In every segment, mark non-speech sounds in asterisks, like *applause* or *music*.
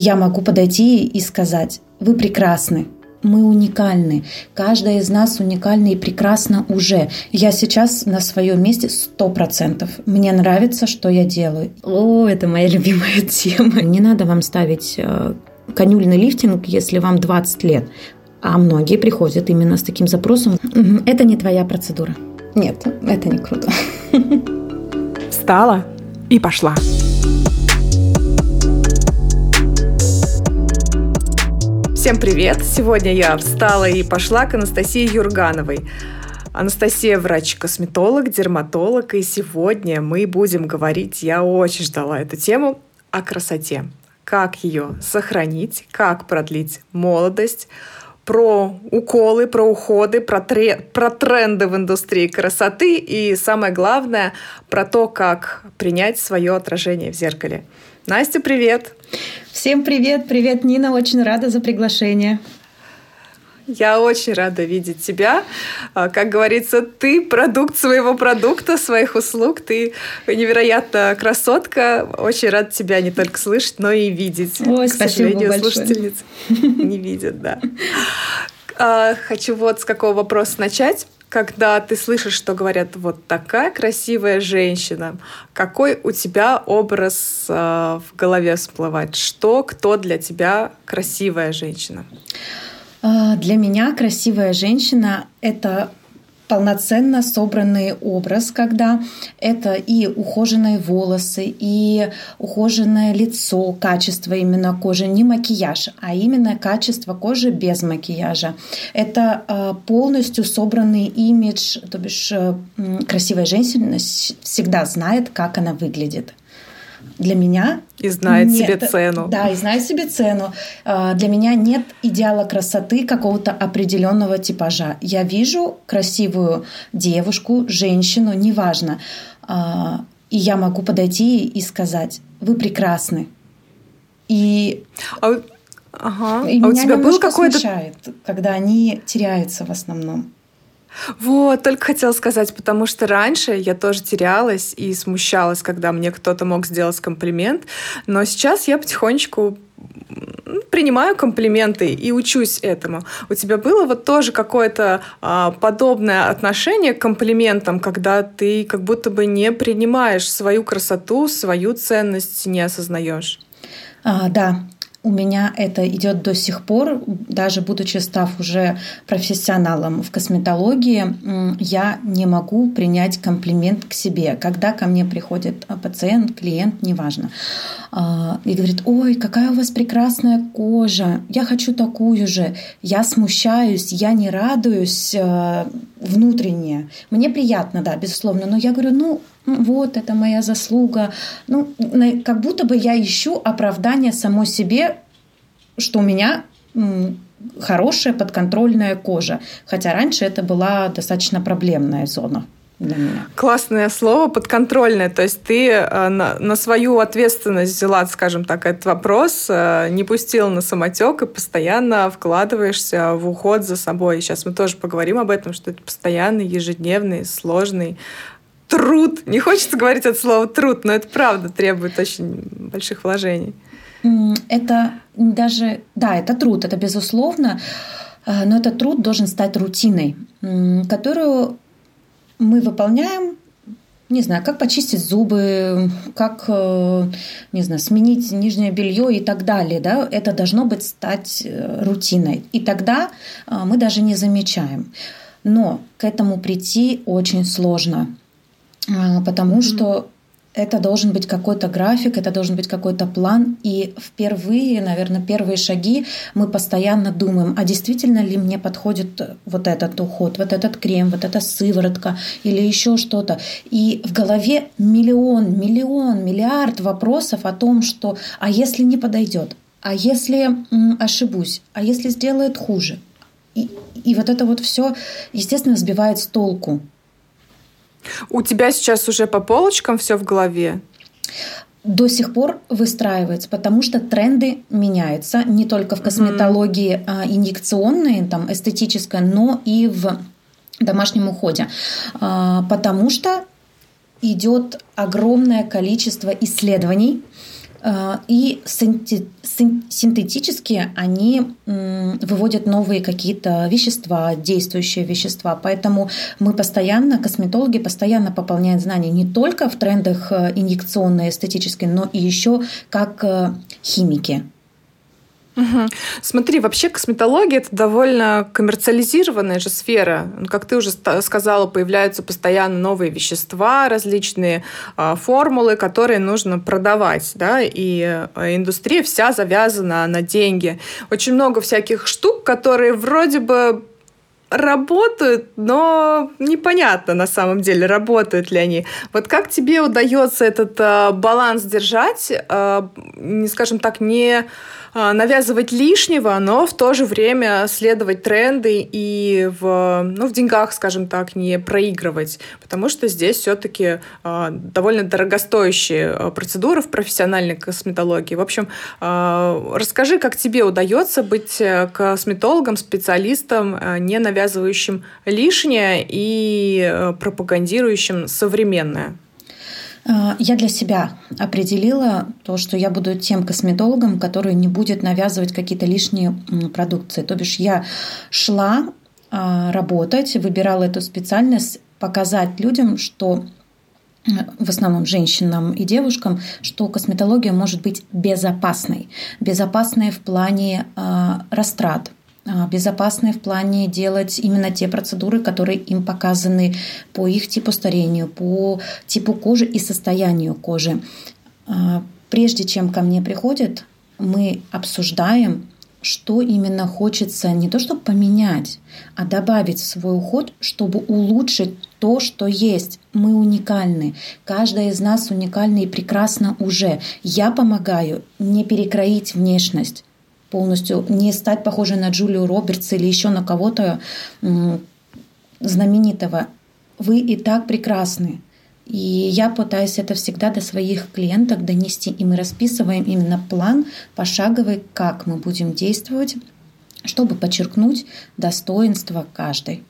Я могу подойти и сказать, вы прекрасны, мы уникальны. Каждая из нас уникальна и прекрасна уже. Я сейчас на своем месте сто процентов. Мне нравится, что я делаю. О, это моя любимая тема. Не надо вам ставить э, конюльный лифтинг, если вам 20 лет. А многие приходят именно с таким запросом. Это не твоя процедура. Нет, это не круто. Встала и пошла. Всем привет! Сегодня я встала и пошла к Анастасии Юргановой. Анастасия врач-косметолог, дерматолог, и сегодня мы будем говорить, я очень ждала эту тему, о красоте. Как ее сохранить, как продлить молодость, про уколы, про уходы, про, тре про тренды в индустрии красоты и, самое главное, про то, как принять свое отражение в зеркале. Настя, привет! Всем привет! Привет, Нина! Очень рада за приглашение. Я очень рада видеть тебя. А, как говорится, ты продукт своего продукта, своих услуг. Ты невероятно красотка. Очень рада тебя не только слышать, но и видеть. Ой, К сожалению, большое. слушательниц не видят, да. А, хочу вот с какого вопроса начать когда ты слышишь, что говорят вот такая красивая женщина, какой у тебя образ э, в голове всплывает? Что, кто для тебя красивая женщина? А, для меня красивая женщина — это полноценно собранный образ, когда это и ухоженные волосы, и ухоженное лицо, качество именно кожи, не макияж, а именно качество кожи без макияжа. Это а, полностью собранный имидж, то бишь э, красивая женщина всегда знает, как она выглядит для меня... И знает нет, себе цену. Да, и знает себе цену. А, для меня нет идеала красоты какого-то определенного типажа. Я вижу красивую девушку, женщину, неважно. А, и я могу подойти и сказать, вы прекрасны. И... А, ага. и а меня у тебя был какой-то... смущает, когда они теряются в основном. Вот, только хотела сказать, потому что раньше я тоже терялась и смущалась, когда мне кто-то мог сделать комплимент, но сейчас я потихонечку принимаю комплименты и учусь этому. У тебя было вот тоже какое-то а, подобное отношение к комплиментам, когда ты как будто бы не принимаешь свою красоту, свою ценность, не осознаешь? А, да, у меня это идет до сих пор, даже будучи став уже профессионалом в косметологии, я не могу принять комплимент к себе. Когда ко мне приходит а, пациент, клиент, неважно, а, и говорит, ой, какая у вас прекрасная кожа, я хочу такую же, я смущаюсь, я не радуюсь а, внутренне. Мне приятно, да, безусловно, но я говорю, ну, вот, это моя заслуга. Ну, как будто бы я ищу оправдание самой себе, что у меня хорошая подконтрольная кожа. Хотя раньше это была достаточно проблемная зона для меня. Классное слово подконтрольное. То есть ты э, на, на свою ответственность взяла, скажем так, этот вопрос, э, не пустила на самотек и постоянно вкладываешься в уход за собой. Сейчас мы тоже поговорим об этом, что это постоянный, ежедневный, сложный труд. Не хочется говорить от слова труд, но это правда требует очень больших вложений. Это даже, да, это труд, это безусловно, э, но этот труд должен стать рутиной, которую мы выполняем не знаю, как почистить зубы, как, э, не знаю, сменить нижнее белье и так далее, да, это должно быть стать э, рутиной. И тогда мы даже не замечаем. Но к этому прийти очень сложно. А, потому mm-hmm. что это должен быть какой-то график, это должен быть какой-то план. И впервые, наверное, первые шаги мы постоянно думаем, а действительно ли мне подходит вот этот уход, вот этот крем, вот эта сыворотка или еще что-то. И в голове миллион, миллион, миллиард вопросов о том, что а если не подойдет, а если ошибусь, а если сделает хуже. И, и вот это вот все, естественно, сбивает с толку. У тебя сейчас уже по полочкам все в голове? до сих пор выстраивается, потому что тренды меняются не только в косметологии mm-hmm. инъекционной, там, эстетической, но и в домашнем уходе. А, потому что идет огромное количество исследований, и синтетически они выводят новые какие-то вещества, действующие вещества. Поэтому мы постоянно, косметологи постоянно пополняют знания не только в трендах э, инъекционные, эстетические, но и еще как э, химики. Смотри, вообще косметология это довольно коммерциализированная же сфера. Как ты уже сказала, появляются постоянно новые вещества, различные э, формулы, которые нужно продавать, да, и э, индустрия вся завязана на деньги. Очень много всяких штук, которые вроде бы работают, но непонятно на самом деле, работают ли они. Вот как тебе удается этот э, баланс держать, э, не скажем так, не а, навязывать лишнего, но в то же время следовать тренды и в, ну, в деньгах, скажем так, не проигрывать. Потому что здесь все-таки э, довольно дорогостоящие а, процедуры в профессиональной косметологии. В общем, расскажи, как тебе удается быть э, косметологом, специалистом, э, не навязывающим лишнее и э, пропагандирующим современное. А, я для себя определила то, что я буду тем косметологом, который не будет навязывать какие-то лишние продукции. То бишь я шла а, работать, выбирала эту специальность, показать людям, что в основном женщинам и девушкам, что косметология может быть безопасной. Безопасной в плане э, растрат, а, безопасные в плане делать именно те процедуры, которые им показаны по их типу старению, по типу кожи и состоянию кожи. А, прежде чем ко мне приходят, мы обсуждаем, что именно хочется не то чтобы поменять, а добавить в свой уход, чтобы улучшить то, что есть. Мы уникальны. Каждая из нас уникальна и прекрасна уже. Я помогаю не перекроить внешность, полностью, не стать похожей на Джулию Робертс или еще на кого-то знаменитого. Вы и так прекрасны. И я пытаюсь это всегда до своих клиенток донести, и мы расписываем именно план пошаговый, как мы будем действовать, чтобы подчеркнуть достоинство каждой.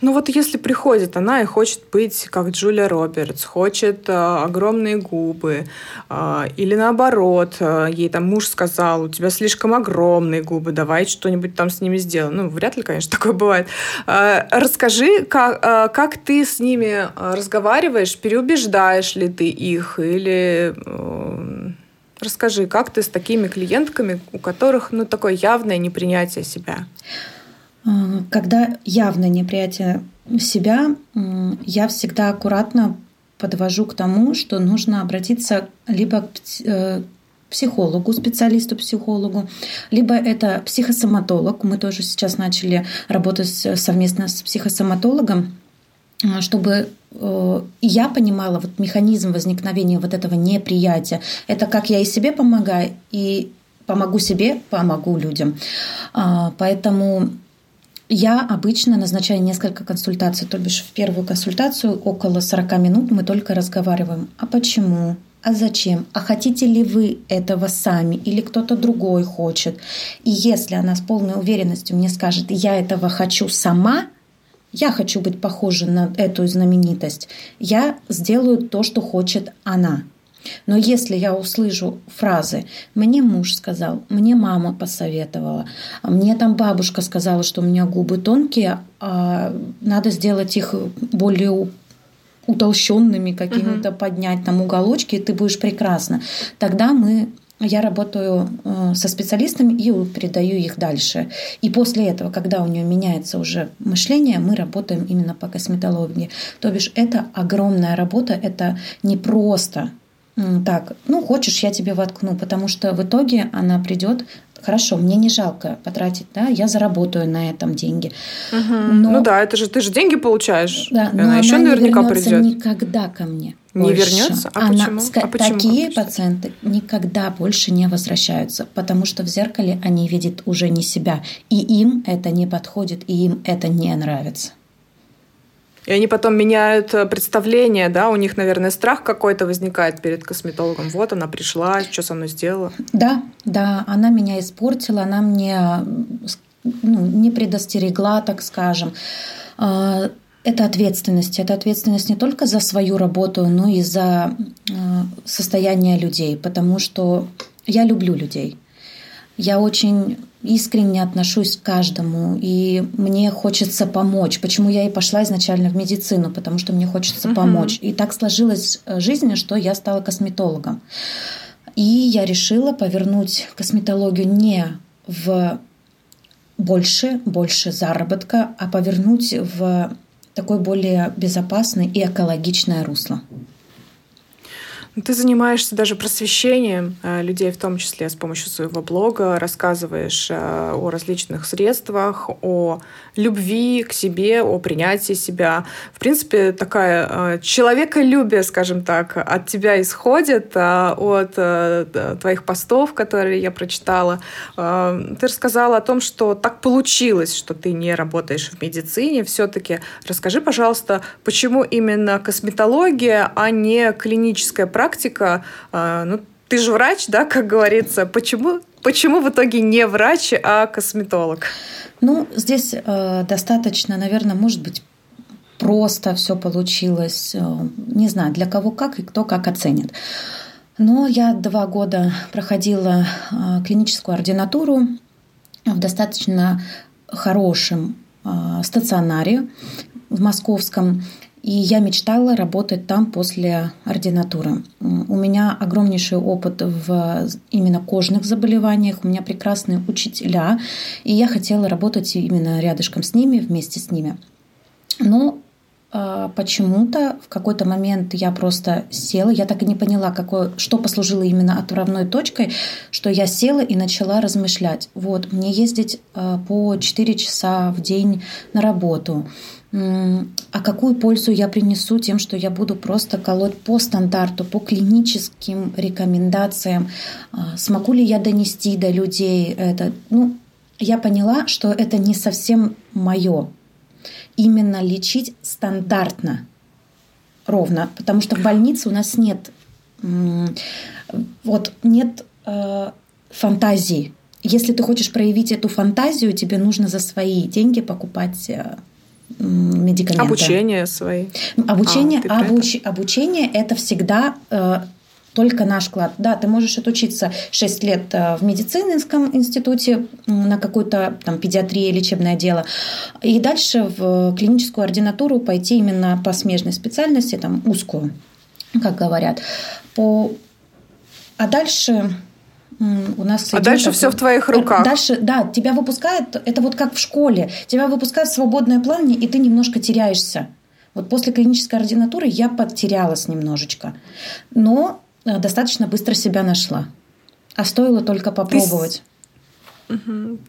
Ну вот если приходит она и хочет быть как Джулия Робертс, хочет э, огромные губы, э, или наоборот, э, ей там муж сказал, у тебя слишком огромные губы, давай что-нибудь там с ними сделаем. Ну, вряд ли, конечно, *laughs* такое бывает. Э, расскажи, как, э, как ты с ними э, разговариваешь, переубеждаешь ли ты их, или... Э, Расскажи, как ты с такими клиентками, у которых ну, такое явное непринятие себя? Когда явно неприятие себя, я всегда аккуратно подвожу к тому, что нужно обратиться либо к э, психологу, специалисту-психологу, либо это психосоматолог. Мы тоже сейчас начали работать совместно с психосоматологом, а, чтобы э, я понимала вот механизм возникновения вот этого неприятия. Это как я и себе помогаю, и помогу себе, помогу людям. А, поэтому я обычно назначаю несколько консультаций, то бишь в первую консультацию около 40 минут мы только разговариваем. А почему? А зачем? А хотите ли вы этого сами или кто-то другой хочет? И если она с полной уверенностью мне скажет, я этого хочу сама, я хочу быть похожа на эту знаменитость, я сделаю то, что хочет она. Но если я услышу фразы «мне муж сказал», «мне мама посоветовала», «мне там бабушка сказала, что у меня губы тонкие, а надо сделать их более утолщенными какими-то, uh-huh. поднять там уголочки, и ты будешь прекрасно», тогда мы я работаю э, со специалистами и передаю их дальше. И после этого, когда у нее меняется уже мышление, мы работаем именно по косметологии. То бишь это огромная работа, это не просто так, ну хочешь, я тебе воткну, потому что в итоге она придет хорошо, мне не жалко потратить, да, я заработаю на этом деньги. Угу. Но... Ну да, это же ты же деньги получаешь. Да, но она, еще она наверняка не придет. никогда ко мне. Не больше. вернется? А она, почему? А почему? Такие пациенты никогда больше не возвращаются, потому что в зеркале они видят уже не себя, и им это не подходит, и им это не нравится. И они потом меняют э, представление, да, у них, наверное, страх какой-то возникает перед косметологом. Вот она пришла, что со мной сделала. Да, да, она меня испортила, она мне ну, не предостерегла, так скажем. А, это ответственность. Это ответственность не только за свою работу, но и за э, состояние людей, потому что я люблю людей. Я очень искренне отношусь к каждому, и мне хочется помочь. Почему я и пошла изначально в медицину, потому что мне хочется uh-huh. помочь. И так сложилась э, жизнь, что я стала косметологом. И я решила повернуть косметологию не в больше, больше заработка, а повернуть в такое более безопасное и экологичное русло. Ты занимаешься даже просвещением э, людей, в том числе с помощью своего блога, рассказываешь э, о различных средствах, о любви к себе, о принятии себя. В принципе, такая э, человеколюбие, скажем так, от тебя исходит, от твоих постов, которые я прочитала. Ты рассказала о том, что так получилось, что ты не работаешь в медицине. Все-таки расскажи, пожалуйста, почему именно косметология, а не клиническая практика практика, а, ну, ты же врач, да, как говорится. Почему, почему в итоге не врач, а косметолог? Ну, здесь э, достаточно, наверное, может быть, просто все получилось. Э, не знаю, для кого как и кто как оценит. Но я два года проходила э, клиническую ординатуру в достаточно хорошем э, стационаре в московском. И я мечтала работать там после ординатуры. У меня огромнейший опыт в именно кожных заболеваниях, у меня прекрасные учителя, и я хотела работать именно рядышком с ними, вместе с ними. Но а, почему-то в какой-то момент я просто села, я так и не поняла, какое, что послужило именно отправной точкой, что я села и начала размышлять. Вот, мне ездить а, по 4 часа в день на работу – а какую пользу я принесу тем, что я буду просто колоть по стандарту, по клиническим рекомендациям? А, смогу ли я донести до людей это? Ну, я поняла, что это не совсем мое. Именно лечить стандартно, ровно, потому что в больнице у нас нет вот нет э, фантазии. Если ты хочешь проявить эту фантазию, тебе нужно за свои деньги покупать э, медикаменты. Обучение свои. Обучение, а, обуч, обучение это всегда э, только наш вклад. Да, ты можешь отучиться 6 лет э, в медицинском институте на какую-то там педиатрии, лечебное дело, и дальше в клиническую ординатуру пойти именно по смежной специальности, там узкую, как говорят. По... А дальше у нас а дальше такой... все в твоих руках. Дальше, да, тебя выпускают, это вот как в школе, тебя выпускают в свободное плавание, и ты немножко теряешься. Вот после клинической ординатуры я потерялась немножечко, но э, достаточно быстро себя нашла. А стоило только попробовать.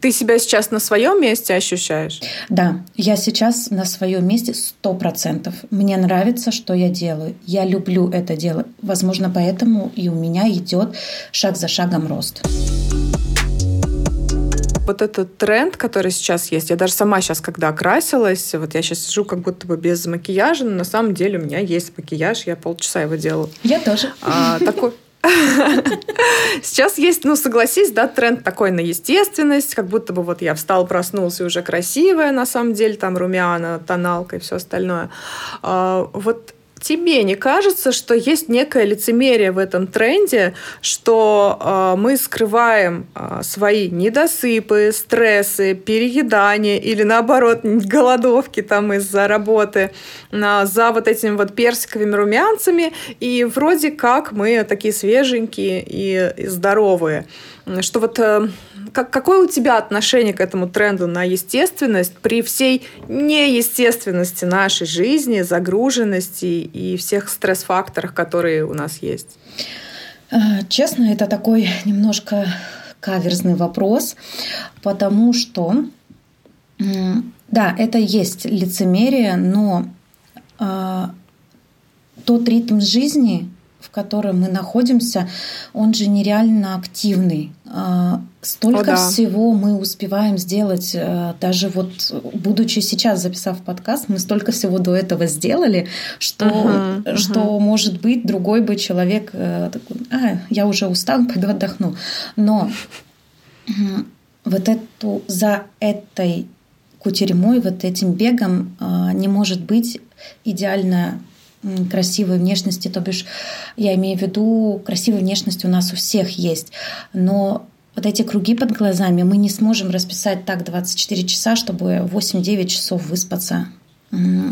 Ты себя сейчас на своем месте ощущаешь? Да, я сейчас на своем месте сто процентов. Мне нравится, что я делаю. Я люблю это дело. Возможно, поэтому и у меня идет шаг за шагом рост вот этот тренд, который сейчас есть, я даже сама сейчас, когда окрасилась, вот я сейчас сижу как будто бы без макияжа, но на самом деле у меня есть макияж, я полчаса его делала. Я тоже. А, такой, *laughs* Сейчас есть, ну, согласись, да, тренд такой на естественность, как будто бы вот я встал, проснулся уже красивая, на самом деле, там румяна, тоналка и все остальное. А, вот тебе не кажется, что есть некое лицемерие в этом тренде, что э, мы скрываем э, свои недосыпы, стрессы, переедания или наоборот голодовки там из-за работы э, за вот этими вот персиковыми румянцами, и вроде как мы такие свеженькие и, и здоровые. Что вот э, как, какое у тебя отношение к этому тренду на естественность при всей неестественности нашей жизни, загруженности и всех стресс-факторах, которые у нас есть? А, честно, это такой немножко каверзный вопрос, потому что, да, это есть лицемерие, но э, тот ритм жизни, в котором мы находимся, он же нереально активный. А, столько О, да. всего мы успеваем сделать, э, даже вот будучи сейчас записав подкаст, мы столько всего до этого сделали, что, uh-huh, что uh-huh. может быть другой бы человек э, такой, а, я уже устал, пойду отдохну. Но вот эту за этой кутерьмой, вот этим бегом а, не может быть идеально красивой внешности, то бишь я имею в виду, красивая внешность у нас у всех есть, но вот эти круги под глазами мы не сможем расписать так 24 часа, чтобы 8-9 часов выспаться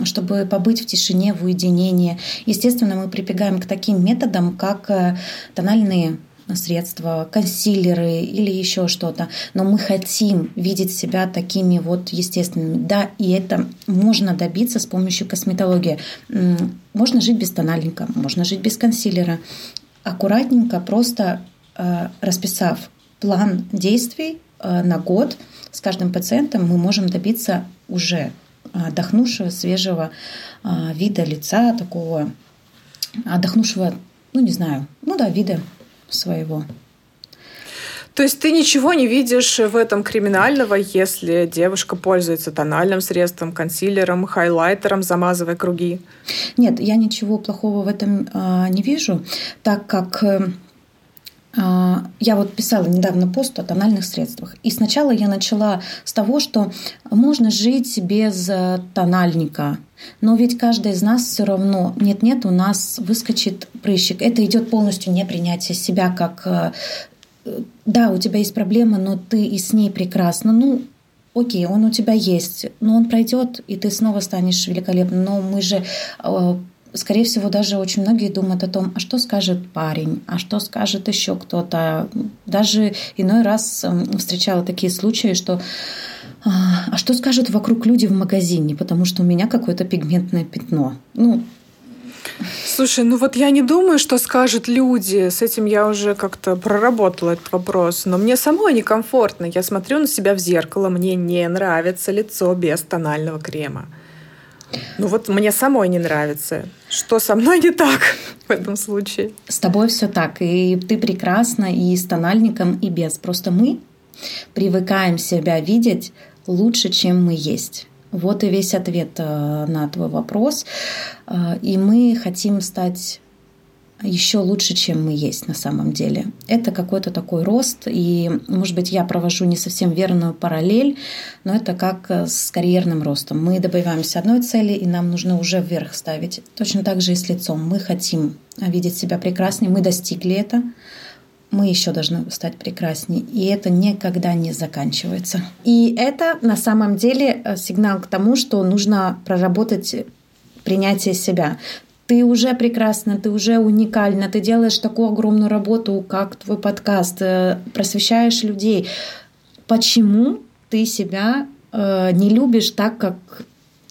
чтобы побыть в тишине, в уединении. Естественно, мы прибегаем к таким методам, как э, тональные средства, консилеры или еще что-то. Но мы хотим видеть себя такими вот естественными. Да, и это можно добиться с помощью косметологии. Можно жить без тональника, можно жить без консилера. Аккуратненько, просто э, расписав план действий э, на год с каждым пациентом, мы можем добиться уже отдохнувшего, свежего э, вида лица, такого отдохнувшего, ну не знаю, ну да, вида своего. То есть ты ничего не видишь в этом криминального, если девушка пользуется тональным средством, консилером, хайлайтером, замазывая круги? Нет, я ничего плохого в этом э, не вижу, так как э, я вот писала недавно пост о тональных средствах. И сначала я начала с того, что можно жить без э, тональника. Но ведь каждый из нас все равно нет-нет, у нас выскочит прыщик. Это идет полностью непринятие себя как э, да, у тебя есть проблема, но ты и с ней прекрасна. Ну, окей, он у тебя есть, но он пройдет, и ты снова станешь великолепным. Но мы же э, скорее всего, даже очень многие думают о том, а что скажет парень, а что скажет еще кто-то. Даже иной раз эм, встречала такие случаи, что а, а что скажут вокруг люди в магазине, потому что у меня какое-то пигментное пятно. Ну, Слушай, ну вот я не думаю, что скажут люди. С этим я уже как-то проработала этот вопрос. Но мне самой некомфортно. Я смотрю на себя в зеркало, мне не нравится лицо без тонального крема. Ну вот мне самой не нравится. Что со мной не так *laughs* в этом случае? С тобой все так. И ты прекрасна и с тональником, и без. Просто мы привыкаем себя видеть лучше, чем мы есть. Вот и весь ответ э, на твой вопрос. Э, и мы хотим стать еще лучше, чем мы есть на самом деле. Это какой-то такой рост, и, может быть, я провожу не совсем верную параллель, но это как э, с карьерным ростом. Мы добиваемся одной цели, и нам нужно уже вверх ставить. Точно так же и с лицом. Мы хотим видеть себя прекраснее, мы достигли это, мы еще должны стать прекраснее. И это никогда не заканчивается. И это на самом деле э, сигнал к тому, что нужно проработать принятие себя ты уже прекрасна, ты уже уникальна, ты делаешь такую огромную работу, как твой подкаст, э, просвещаешь людей. Почему ты себя э, не любишь так, как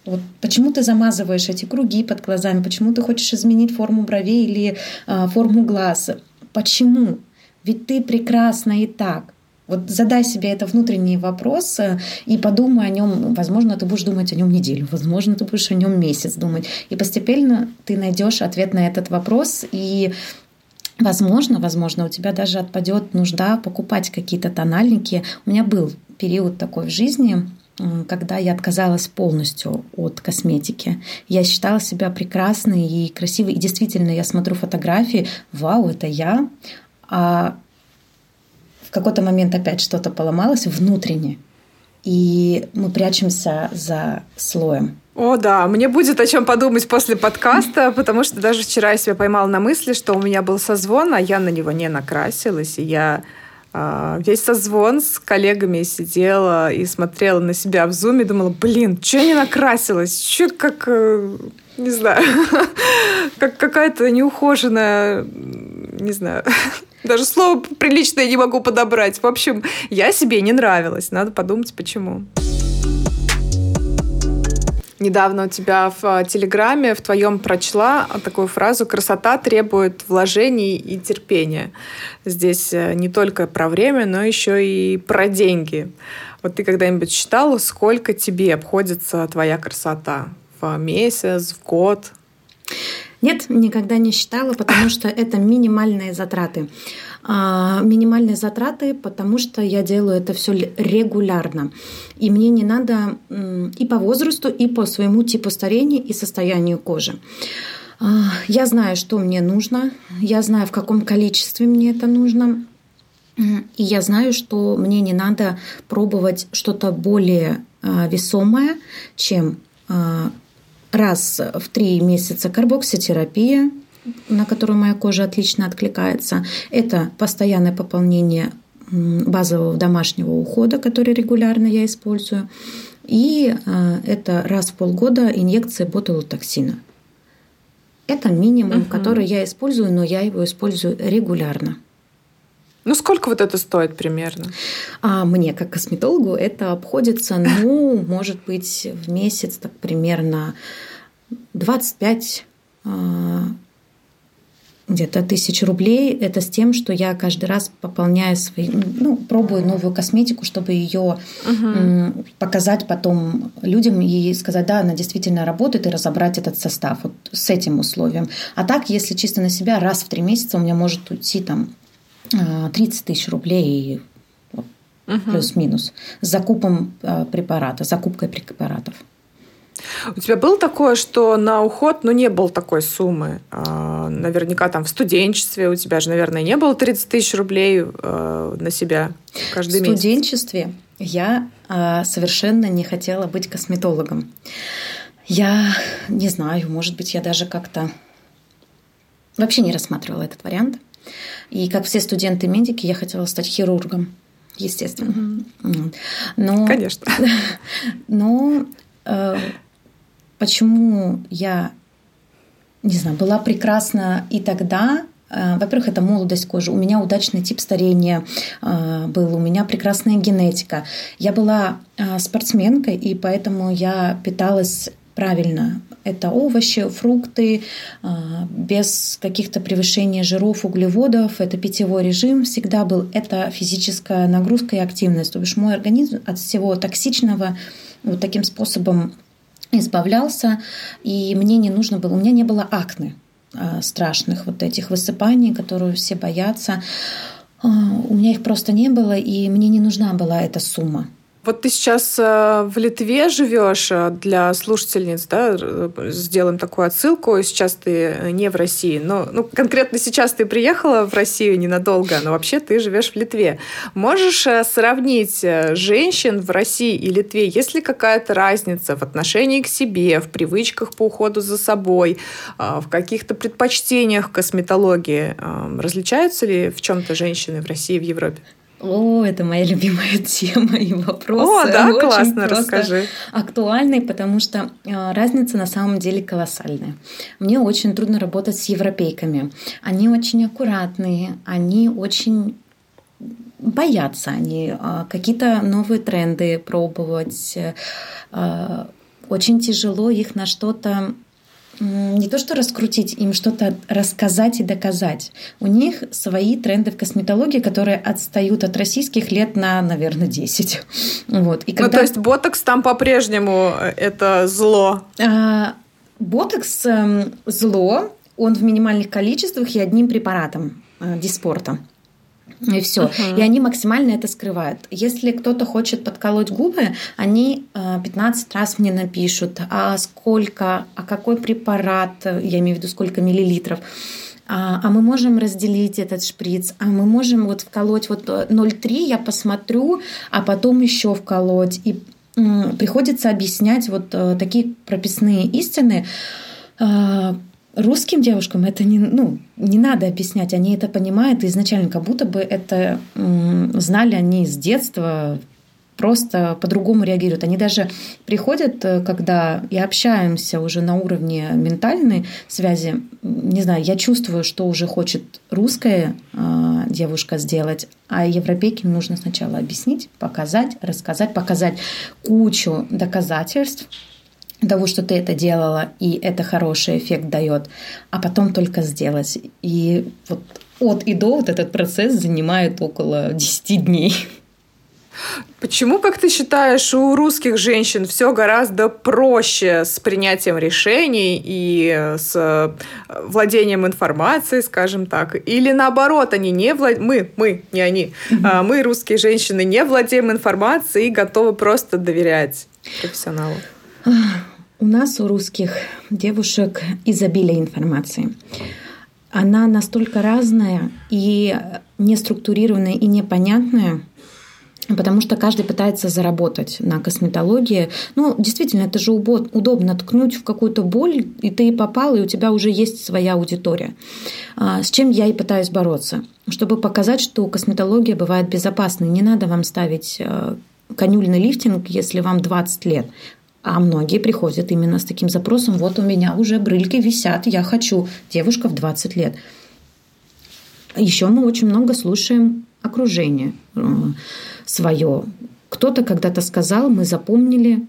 вот почему ты замазываешь эти круги под глазами? Почему ты хочешь изменить форму бровей или э, форму глаз? Почему? Ведь ты прекрасна и так. Вот задай себе это внутренний вопрос и подумай о нем. Возможно, ты будешь думать о нем неделю, возможно, ты будешь о нем месяц думать. И постепенно ты найдешь ответ на этот вопрос. И Возможно, возможно, у тебя даже отпадет нужда покупать какие-то тональники. У меня был период такой в жизни, когда я отказалась полностью от косметики. Я считала себя прекрасной и красивой. И действительно, я смотрю фотографии, вау, это я. А в какой-то момент опять что-то поломалось внутренне, и мы прячемся за слоем. О, да, мне будет о чем подумать после подкаста, потому что даже вчера я себя поймала на мысли, что у меня был созвон, а я на него не накрасилась, и я э, весь созвон с коллегами сидела и смотрела на себя в зуме, думала, блин, что я не накрасилась, что как, э, не знаю, *laughs* как какая-то неухоженная, не знаю, *laughs* Даже слово приличное не могу подобрать. В общем, я себе не нравилась. Надо подумать, почему. Недавно у тебя в а, Телеграме в твоем прочла такую фразу «красота требует вложений и терпения». Здесь э, не только про время, но еще и про деньги. Вот ты когда-нибудь считала, сколько тебе обходится твоя красота? В месяц, в год? Нет, никогда не считала, потому что это минимальные затраты. А, минимальные затраты, потому что я делаю это все регулярно. И мне не надо и по возрасту, и по своему типу старения и состоянию кожи. А, я знаю, что мне нужно, я знаю, в каком количестве мне это нужно. И я знаю, что мне не надо пробовать что-то более весомая, чем раз в три месяца карбокситерапия, на которую моя кожа отлично откликается. Это постоянное пополнение базового домашнего ухода, который регулярно я использую. И это раз в полгода инъекция ботулотоксина. Это минимум, угу. который я использую, но я его использую регулярно. Ну, сколько вот это стоит примерно? А мне, как косметологу, это обходится, ну, *laughs* может быть, в месяц так примерно 25 а, где-то тысяч рублей. Это с тем, что я каждый раз пополняю свои, ну, пробую новую косметику, чтобы ее угу. показать потом людям и сказать, да, она действительно работает, и разобрать этот состав вот с этим условием. А так, если чисто на себя, раз в три месяца у меня может уйти там 30 тысяч рублей угу. плюс-минус с закупом а, препарата, закупкой препаратов. У тебя было такое, что на уход, ну, не было такой суммы? А, наверняка там в студенчестве у тебя же, наверное, не было 30 тысяч рублей а, на себя каждый месяц. В студенчестве я совершенно не хотела быть косметологом. Я не знаю, может быть, я даже как-то вообще не рассматривала этот вариант. И как все студенты-медики, я хотела стать хирургом, естественно. Угу. Но, Конечно. *laughs* Но э, почему я, не знаю, была прекрасна и тогда, э, во-первых, это молодость кожи. У меня удачный тип старения э, был, у меня прекрасная генетика. Я была э, спортсменкой, и поэтому я питалась правильно. Это овощи, фрукты, а, без каких-то превышения жиров, углеводов. Это питьевой режим всегда был. Это физическая нагрузка и активность. То бишь мой организм от всего токсичного вот таким способом избавлялся, и мне не нужно было, у меня не было акне а, страшных вот этих высыпаний, которые все боятся. А, у меня их просто не было, и мне не нужна была эта сумма. Вот ты сейчас э, в Литве живешь э, для слушательниц, да, сделаем такую отсылку. Сейчас ты не в России, но ну, конкретно сейчас ты приехала в Россию ненадолго, но вообще ты живешь в Литве. Можешь э, сравнить женщин в России и Литве? Есть ли какая-то разница в отношении к себе, в привычках по уходу за собой, в каких-то предпочтениях косметологии? Различаются ли в чем-то женщины в России и в Европе? О, это моя любимая *laughs* тема и вопрос. О, да, очень классно, расскажи. Актуальный, потому что э, разница на самом деле колоссальная. Мне очень трудно работать с европейками. Они очень аккуратные, они очень боятся, они э, какие-то новые тренды пробовать. Э, очень тяжело их на что-то не то что раскрутить, им что-то рассказать и доказать. У них свои тренды в косметологии, которые отстают от российских лет на, наверное, 10. Вот. И когда... Ну, то есть ботокс там по-прежнему э, это зло? А, ботокс э, зло, он в минимальных количествах и одним препаратом э, диспорта. И все. Uh-huh. И они максимально это скрывают. Если кто-то хочет подколоть губы, они 15 э, раз мне напишут, а сколько, а какой препарат, я имею в виду сколько миллилитров. А, а мы можем разделить этот шприц, а мы можем вот вколоть вот 0,3, я посмотрю, а потом еще вколоть. И приходится объяснять вот э, такие прописные истины, э, русским девушкам это не, ну, не надо объяснять, они это понимают, изначально как будто бы это знали они с детства, просто по-другому реагируют. Они даже приходят, э, когда и общаемся уже на уровне ментальной связи, не знаю, я чувствую, что уже хочет русская э, девушка сделать, а европейке нужно сначала объяснить, показать, рассказать, показать кучу доказательств, того, что ты это делала, и это хороший эффект дает, а потом только сделать. И вот от и до вот этот процесс занимает около 10 дней. Почему, как ты считаешь, у русских женщин все гораздо проще с принятием решений и с э, владением информацией, скажем так? Или наоборот, они не влад... мы, мы, не они, а мы, русские женщины, не владеем информацией и готовы просто доверять профессионалу? У нас, у русских девушек, изобилие информации. Она настолько разная и неструктурированная и непонятная, потому что каждый пытается заработать на косметологии. Ну, действительно, это же удобно ткнуть в какую-то боль, и ты попал, и у тебя уже есть своя аудитория. А, с чем я и пытаюсь бороться, чтобы показать, что косметология бывает безопасной. Не надо вам ставить э, конюльный лифтинг, если вам 20 лет. А многие приходят именно с таким запросом, вот у меня уже брыльки висят, я хочу, девушка в 20 лет. Еще мы очень много слушаем окружение э, свое. Кто-то когда-то сказал, мы запомнили,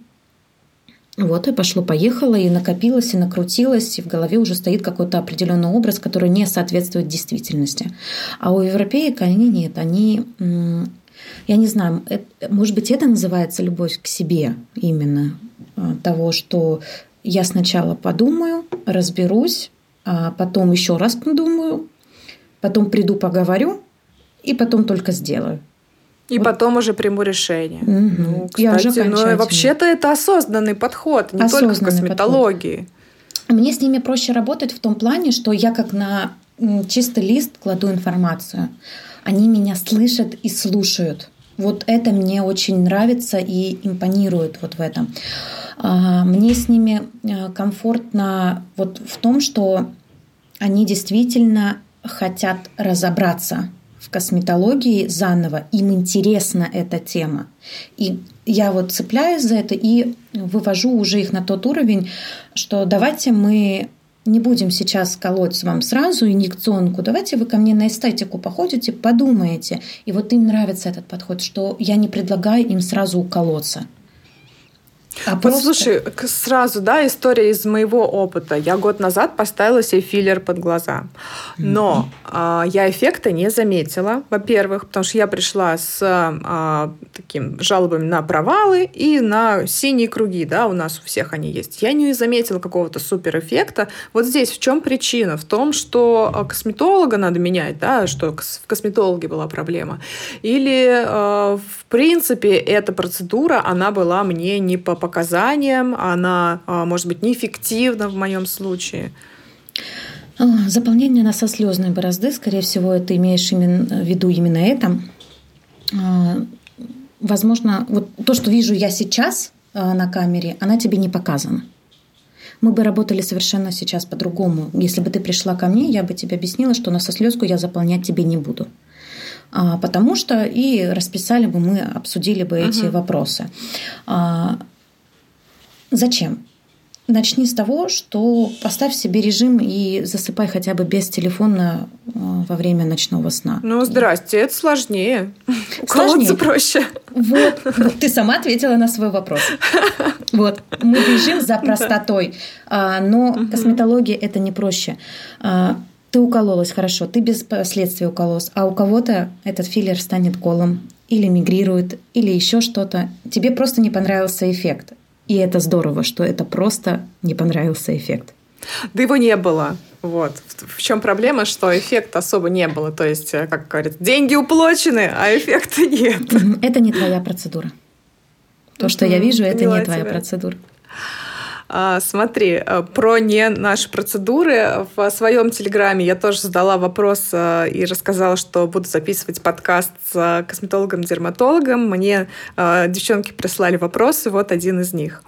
вот и пошло-поехало, и накопилось, и накрутилось, и в голове уже стоит какой-то определенный образ, который не соответствует действительности. А у европеек они нет, они, я не знаю, может быть, это называется любовь к себе именно, э, того, что я сначала подумаю, разберусь, а потом еще раз подумаю, потом приду поговорю, и потом только сделаю. И вот. потом уже приму решение. Угу. Ну, кстати, ну вообще-то это осознанный подход, не осознанный только косметологии. Подход. Мне с ними проще работать в том плане, что я как на чистый лист кладу информацию. Они меня слышат и слушают. Вот это мне очень нравится и импонирует вот в этом. А, мне с ними э, комфортно вот в том, что они действительно хотят разобраться в косметологии заново, им интересна эта тема. И я вот цепляюсь за это и вывожу уже их на тот уровень, что давайте мы не будем сейчас колоть вам сразу инъекционку, давайте вы ко мне на эстетику походите, подумаете. И вот им нравится этот подход, что я не предлагаю им сразу уколоться. А вот просто... слушай, сразу, да, история из моего опыта. Я год назад поставила себе филлер под глаза. Но mm-hmm. я эффекта не заметила, во-первых, потому что я пришла с э, таким жалобами на провалы и на синие круги, да, у нас у всех они есть. Я не заметила какого-то супер эффекта. Вот здесь в чем причина? В том, что а, косметолога надо менять, да, что в косметологе была проблема. Или, э, в принципе, эта процедура, она была мне не по показаниям, она, а, может быть, неэффективна в моем случае? А, заполнение носослезной борозды, скорее всего, ты имеешь именно, в виду именно это. А, возможно, вот то, что вижу я сейчас на камере, она тебе не показана. Мы бы работали совершенно сейчас по-другому. Если бы ты пришла ко мне, я бы тебе объяснила, что носослезку я заполнять тебе не буду. Потому что и расписали бы мы, обсудили бы эти uh-huh. вопросы. Зачем? Начни с того, что поставь себе режим и засыпай хотя бы без телефона э, во время ночного сна. Ну, здрасте, это сложнее. Сложнее. проще. Вот, ты сама ответила на свой вопрос. Вот, мы бежим за простотой, а, но косметология это не проще. Ты укололась, хорошо, ты без последствий укололась, а у кого-то этот филлер станет колом или мигрирует, или еще что-то. Тебе просто не понравился эффект. И это здорово, что это просто не понравился эффект. Да его не было. Вот. В чем проблема, что эффекта особо не было. То есть, э, как говорят, деньги уплочены, а эффекта нет. Это не твоя процедура. То, что я вижу, это не твоя процедура. А, смотри, э, про не наши процедуры. В своем телеграме я тоже задала вопрос э, и рассказала, что буду записывать подкаст с косметологом-дерматологом. Мне э, девчонки прислали вопросы, вот один из них.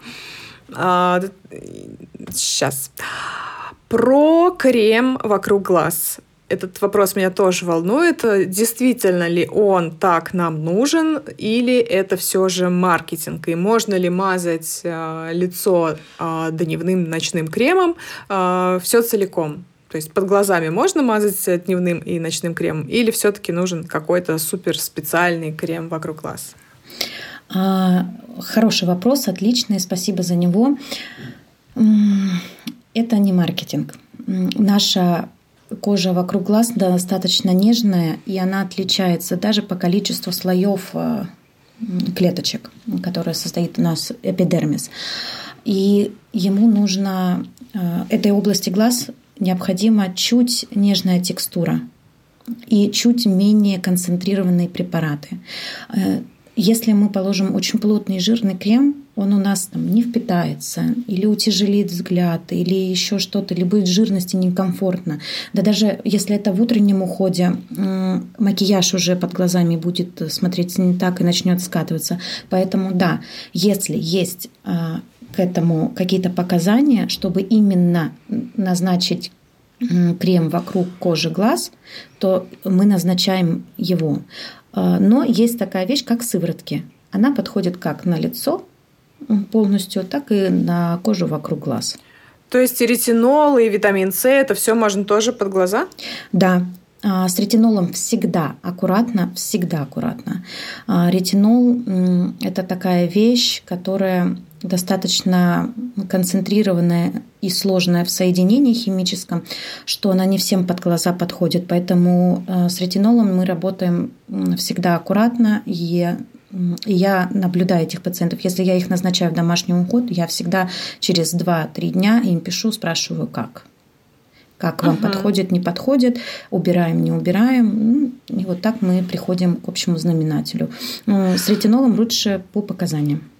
Сейчас. А, про крем вокруг глаз этот вопрос меня тоже волнует. Действительно ли он так нам нужен или это все же маркетинг? И можно ли мазать э, лицо э, дневным ночным кремом э, все целиком? То есть под глазами можно мазать дневным и ночным кремом или все-таки нужен какой-то супер специальный крем вокруг глаз? А, хороший вопрос, отличный, спасибо за него. Это не маркетинг. Наша кожа вокруг глаз достаточно нежная, и она отличается даже по количеству слоев э, клеточек, которые состоит у нас эпидермис. И ему нужно э, этой области глаз необходима чуть нежная текстура и чуть менее концентрированные препараты. Э, если мы положим очень плотный жирный крем, он у нас там не впитается, или утяжелит взгляд, или еще что-то, или будет жирности некомфортно. Да даже если это в утреннем уходе, макияж уже под глазами будет смотреться не так и начнет скатываться. Поэтому да, если есть а, к этому какие-то показания, чтобы именно назначить крем вокруг кожи глаз, то мы назначаем его. А, но есть такая вещь, как сыворотки. Она подходит как на лицо, полностью, так и на кожу вокруг глаз. То есть и ретинол, и витамин С, это все можно тоже под глаза? Да, а, с ретинолом всегда аккуратно, всегда аккуратно. А, ретинол – это такая вещь, которая достаточно концентрированная и сложная в соединении химическом, что она не всем под глаза подходит. Поэтому а, с ретинолом мы работаем всегда аккуратно и я наблюдаю этих пациентов. Если я их назначаю в домашний уход, я всегда через 2-3 дня им пишу, спрашиваю, как. Как вам uh-huh. подходит, не подходит, убираем, не убираем. И вот так мы приходим к общему знаменателю. С ретинолом лучше по показаниям.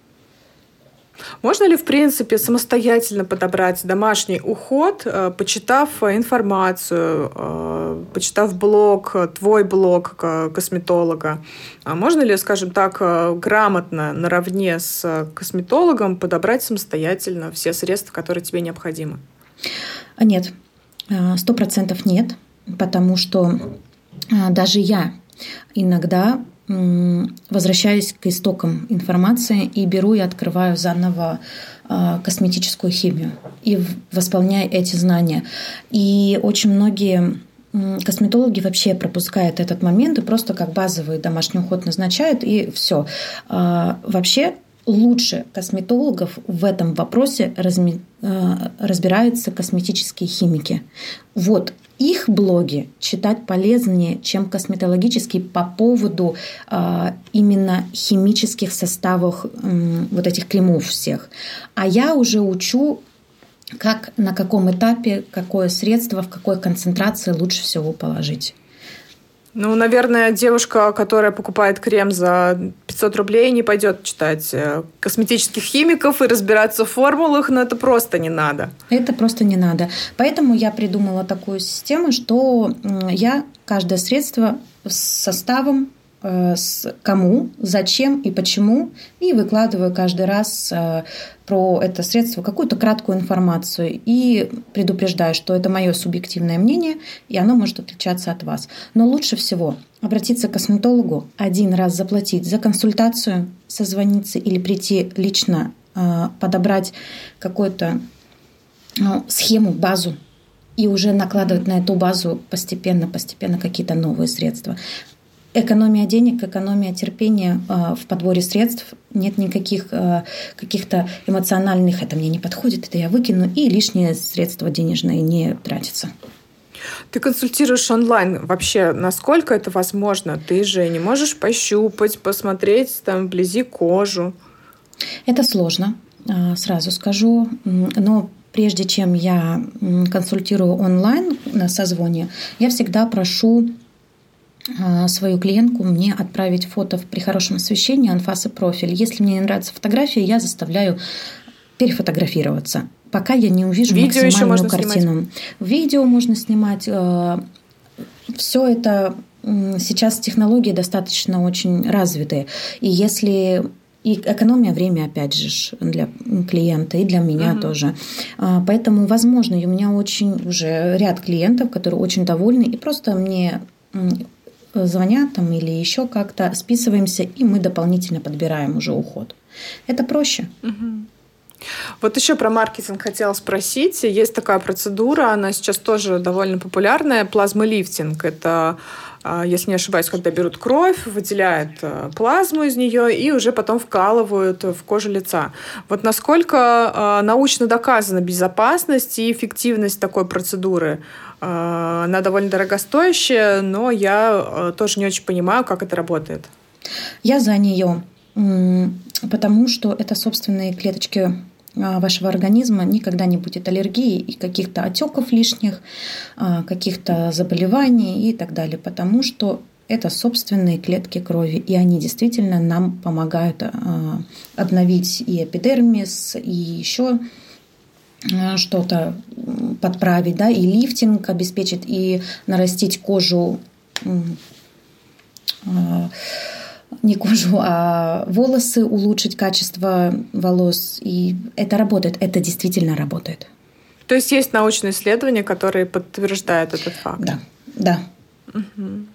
Можно ли, в принципе, самостоятельно подобрать домашний уход, э, почитав информацию, э, почитав блог, твой блог косметолога? А можно ли, скажем так, э, грамотно, наравне с косметологом подобрать самостоятельно все средства, которые тебе необходимы? Нет, сто процентов нет, потому что даже я иногда возвращаюсь к истокам информации и беру и открываю заново а, косметическую химию и восполняю эти знания. И очень многие косметологи вообще пропускают этот момент и просто как базовый домашний уход назначают, и все. А, вообще лучше косметологов в этом вопросе разми, э, разбираются косметические химики. Вот их блоги читать полезнее, чем косметологические по поводу э, именно химических составов э, вот этих кремов всех. А я уже учу как на каком этапе, какое средство, в какой концентрации лучше всего положить. Ну, наверное, девушка, которая покупает крем за 500 рублей, не пойдет читать э, косметических химиков и разбираться в формулах, но это просто не надо. Это просто не надо. Поэтому я придумала такую систему, что я каждое средство с составом с кому, зачем и почему, и выкладываю каждый раз э, про это средство какую-то краткую информацию и предупреждаю, что это мое субъективное мнение, и оно может отличаться от вас. Но лучше всего обратиться к косметологу, один раз заплатить за консультацию, созвониться или прийти лично, э, подобрать какую-то ну, схему, базу и уже накладывать на эту базу постепенно-постепенно какие-то новые средства. Экономия денег, экономия терпения а, в подборе средств. Нет никаких а, каких-то эмоциональных «это мне не подходит, это я выкину», и лишние средства денежные не тратятся. Ты консультируешь онлайн. Вообще, насколько это возможно? Ты же не можешь пощупать, посмотреть там вблизи кожу. Это сложно, а, сразу скажу. Но прежде чем я консультирую онлайн на созвоне, я всегда прошу свою клиентку мне отправить фото при хорошем освещении, анфас и профиль. Если мне не нравится фотография, я заставляю перефотографироваться, пока я не увижу Видео максимальную картину. Снимать. Видео можно снимать. А, Все это сейчас технологии достаточно очень развитые. И если и экономия время, опять же, для клиента и для меня uh-huh. тоже. А, поэтому, возможно, у меня очень уже ряд клиентов, которые очень довольны и просто мне звонят там или еще как-то, списываемся, и мы дополнительно подбираем уже уход. Это проще. Вот еще про маркетинг хотела спросить. Есть такая процедура, она сейчас тоже довольно популярная, плазмолифтинг. Это если не ошибаюсь, когда берут кровь, выделяют э, плазму из нее и уже потом вкалывают в кожу лица. Вот насколько а, научно доказана безопасность и эффективность такой процедуры? А, она довольно дорогостоящая, но я э, тоже не очень понимаю, как это работает. Я за нее, потому что это собственные клеточки а, вашего организма никогда не будет аллергии и каких-то отеков лишних, а, каких-то заболеваний и так далее, потому что это собственные клетки крови, и они действительно нам помогают э, обновить и эпидермис, и еще что-то подправить, да, и лифтинг обеспечить, и нарастить кожу, не кожу, а волосы, улучшить качество волос. И это работает, это действительно работает. То есть есть научные исследования, которые подтверждают этот факт? Да, да. Угу.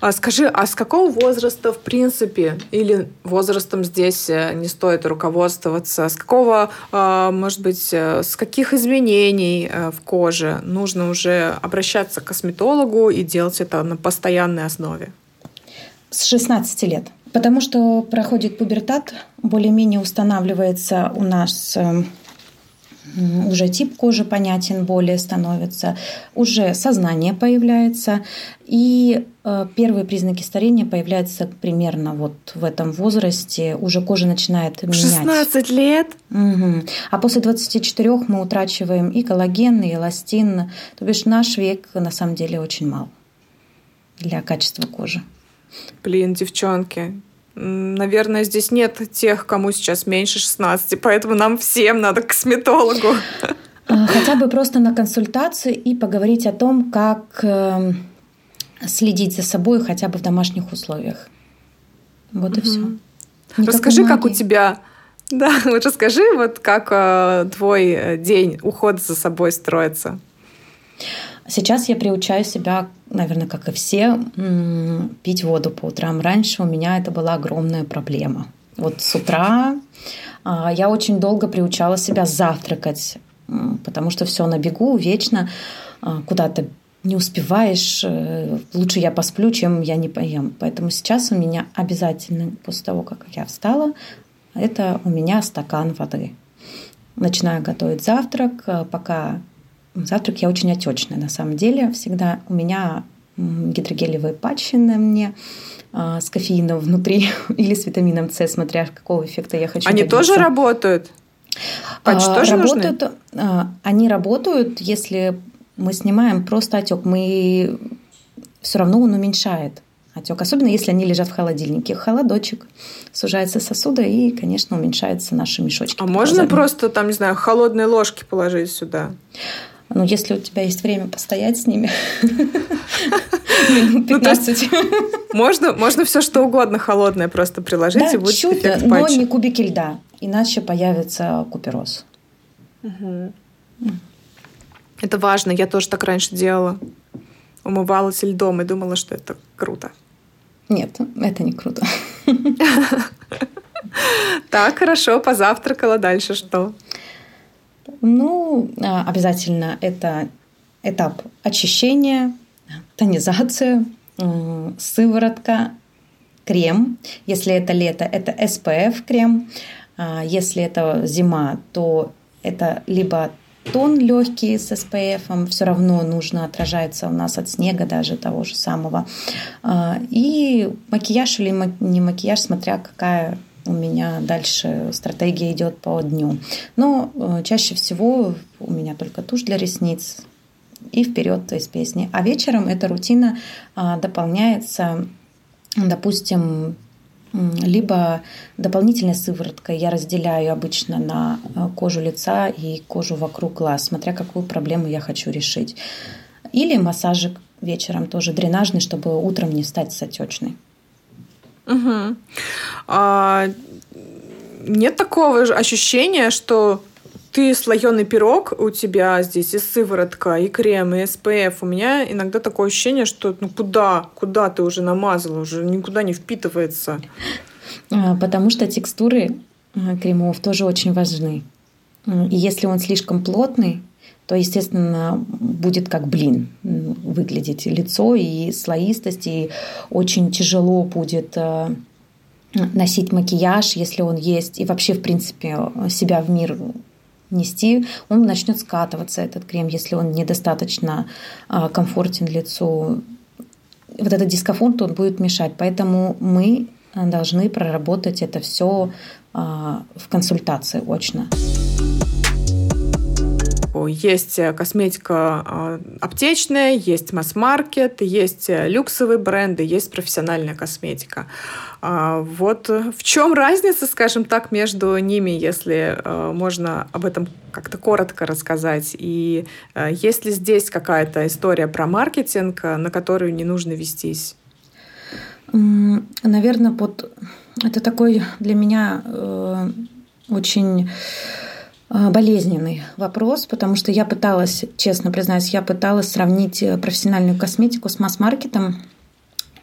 А скажи, а с какого возраста, в принципе, или возрастом здесь э, не стоит руководствоваться? С какого, а, может быть, э, с каких изменений э, в коже нужно уже обращаться к косметологу и делать это на постоянной основе? С 16 лет. Потому что проходит пубертат, более-менее устанавливается у нас эм, уже тип кожи понятен более становится, уже сознание появляется, и э, первые признаки старения появляются примерно вот в этом возрасте, уже кожа начинает менять. 16 лет? Угу. А после 24 мы утрачиваем и коллаген, и эластин, то бишь наш век на самом деле очень мал для качества кожи. Блин, девчонки, Наверное, здесь нет тех, кому сейчас меньше 16, поэтому нам всем надо к косметологу. А, хотя бы просто на консультацию и поговорить о том, как эм, следить за собой хотя бы в домашних условиях. Вот угу. и все. Никакой расскажи, магии. как у тебя да, вот *laughs* расскажи, вот как э, твой э, день, уход за собой строится. Сейчас я приучаю себя, наверное, как и все, пить воду по утрам. Раньше у меня это была огромная проблема. Вот с утра а, я очень долго приучала себя завтракать, потому что все на бегу, вечно а, куда-то не успеваешь, э, лучше я посплю, чем я не поем. Поэтому сейчас у меня обязательно, после того, как я встала, это у меня стакан воды. Начинаю готовить завтрак, э, пока Завтрак я очень отечная на самом деле. Всегда у меня гидрогелевые патчи на мне а, с кофеином внутри *laughs* или с витамином С, смотря какого эффекта я хочу. Они добиться. тоже работают? Патчи а, тоже работают, нужны? А, они работают, если мы снимаем просто отек. Мы все равно он уменьшает отек, особенно если они лежат в холодильнике. Холодочек, сужается сосуда и, конечно, уменьшается наши мешочки. А можно глазами. просто, там, не знаю, холодные ложки положить сюда? Ну, если у тебя есть время постоять с ними, минут 15. Ну, можно, можно все что угодно холодное просто приложить и будет эффект но не кубики льда, иначе появится купероз. Это важно, я тоже так раньше делала. Умывалась льдом и думала, что это круто. Нет, это не круто. *laughs* Так, хорошо, позавтракала. Дальше что? Ну, а, обязательно это этап очищения, тонизация, сыворотка, крем. Если это лето, это SPF крем. А, если это зима, то это либо тон легкий с SPF, все равно нужно отражается у нас от снега даже того же самого. А, и макияж или не макияж, смотря какая у меня дальше стратегия идет по дню. Но э, чаще всего у меня только тушь для ресниц и вперед из песни. А вечером эта рутина а, дополняется, допустим, либо дополнительной сывороткой я разделяю обычно на э, кожу лица и кожу вокруг глаз, смотря какую проблему я хочу решить. Или массажик вечером тоже дренажный, чтобы утром не стать с. Угу. А, нет такого же ощущения, что ты слоеный пирог, у тебя здесь и сыворотка, и крем, и SPF. У меня иногда такое ощущение, что ну куда, куда ты уже намазала, уже никуда не впитывается. А, потому что текстуры а, кремов тоже очень важны. И если он слишком плотный, то, естественно, будет как блин выглядеть лицо и слоистость, и очень тяжело будет э, носить макияж, если он есть, и вообще, в принципе, себя в мир нести, он начнет скатываться, этот крем, если он недостаточно э, комфортен лицу. Вот этот дискомфорт, он будет мешать. Поэтому мы должны проработать это все э, в консультации очно Есть косметика аптечная, есть масс-маркет, есть люксовые бренды, есть профессиональная косметика. Вот в чем разница, скажем так, между ними, если можно об этом как-то коротко рассказать? И есть ли здесь какая-то история про маркетинг, на которую не нужно вестись? Наверное, под это такой для меня э, очень э, болезненный вопрос, потому что я пыталась, честно признаюсь, я пыталась сравнить э, профессиональную косметику с масс-маркетом.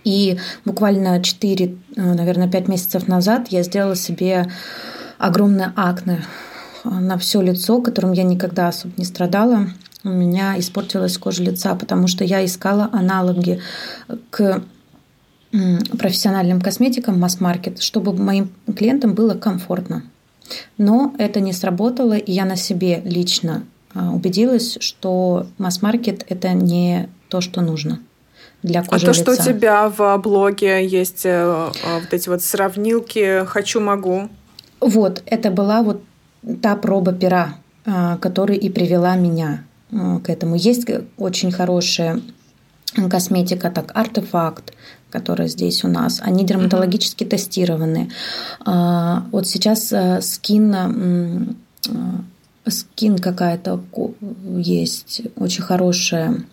И буквально 4, наверное, 5 месяцев назад я сделала себе огромное акне на все лицо, которым я никогда особо не страдала. У меня испортилась кожа лица, потому что я искала аналоги к профессиональным косметикам масс-маркет, чтобы моим клиентам было комфортно. Но это не сработало, и я на себе лично а, убедилась, что масс-маркет это не то, что нужно для кожи А то, лица. что у тебя в блоге есть э, а, вот эти вот сравнилки «хочу-могу». Вот, это была вот та проба пера, а, которая и привела меня к этому. Есть очень хорошая косметика, так артефакт, которая здесь у нас, они дерматологически тестированы. А, вот сейчас э, скин, э, скин какая-то есть, очень хорошая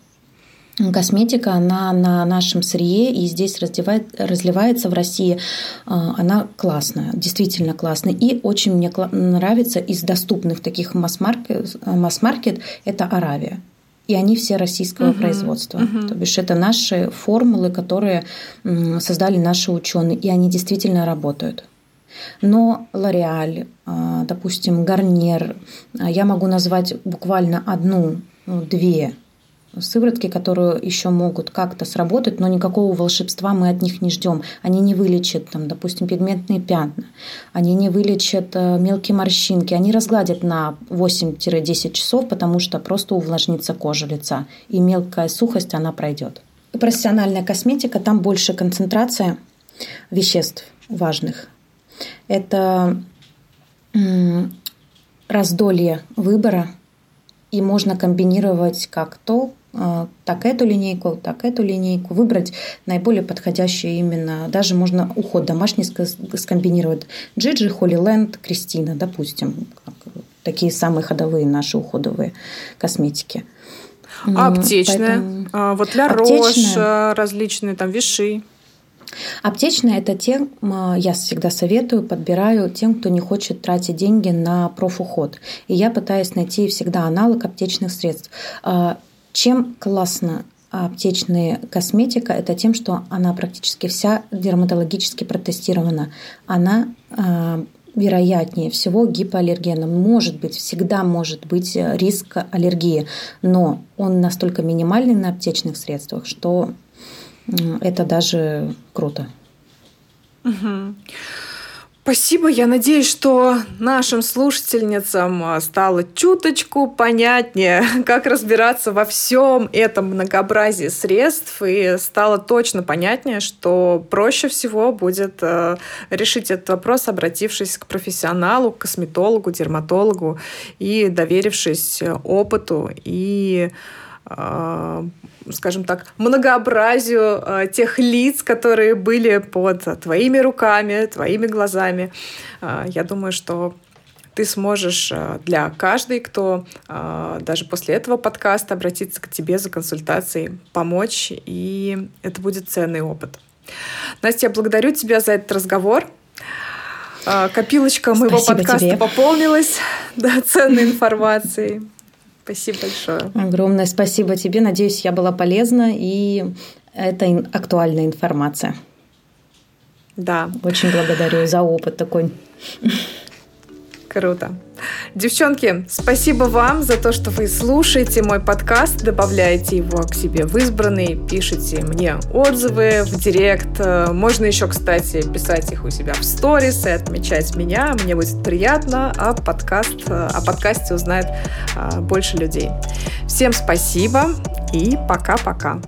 косметика, она на нашем сырье и здесь раздевает, разливается в России. А, она классная, действительно классная. И очень мне нравится из доступных таких масс-маркет, масс-маркет это Аравия и они все российского uh-huh. производства. Uh-huh. То бишь это наши формулы, которые создали наши ученые, и они действительно работают. Но Лореаль, а, допустим, Гарнер, а, я могу назвать буквально одну, ну, две сыворотки, которые еще могут как-то сработать, но никакого волшебства мы от них не ждем. Они не вылечат, там, допустим, пигментные пятна, они не вылечат э, мелкие морщинки, они разгладят на 8-10 часов, потому что просто увлажнится кожа лица, и мелкая сухость, она пройдет. Профессиональная косметика, там больше концентрация веществ важных. Это раздолье выбора, и можно комбинировать как то, а, так эту линейку, так эту линейку, выбрать наиболее подходящую именно. Даже можно уход домашний скомбинировать. Джиджи, Холли Кристина, допустим. Такие самые ходовые наши уходовые косметики. А аптечная? Поэтому... А, вот для Рош различные там виши. Аптечная – это те, я всегда советую, подбираю тем, кто не хочет тратить деньги на профуход. И я пытаюсь найти всегда аналог аптечных средств. А, чем классно аптечная косметика, это тем, что она практически вся дерматологически протестирована. Она э, вероятнее всего гипоаллергенным. Может быть, всегда может быть риск аллергии, но он настолько минимальный на аптечных средствах, что это даже круто. Угу. Спасибо. Я надеюсь, что нашим слушательницам а, стало чуточку понятнее, *laughs* как разбираться во всем этом многообразии средств, и стало точно понятнее, что проще всего будет э, решить этот вопрос, обратившись к профессионалу, к косметологу, дерматологу и доверившись опыту и скажем так, многообразию э, тех лиц, которые были под твоими руками, твоими глазами. Э, я думаю, что ты сможешь для каждой, кто даже после этого подкаста обратиться к тебе за консультацией, помочь, и это будет ценный опыт. Настя, я благодарю тебя за этот разговор. Копилочка моего Спасибо подкаста тебе. пополнилась *laughs* да, ценной информацией. Спасибо большое. Огромное спасибо тебе. Надеюсь, я была полезна, и это актуальная информация. Да. Очень благодарю за опыт такой. Круто. Девчонки, спасибо вам за то, что вы слушаете мой подкаст, добавляете его к себе в избранный, пишите мне отзывы в директ. Можно еще, кстати, писать их у себя в сторис и отмечать меня. Мне будет приятно, а подкаст, о подкасте узнает а, больше людей. Всем спасибо и пока-пока.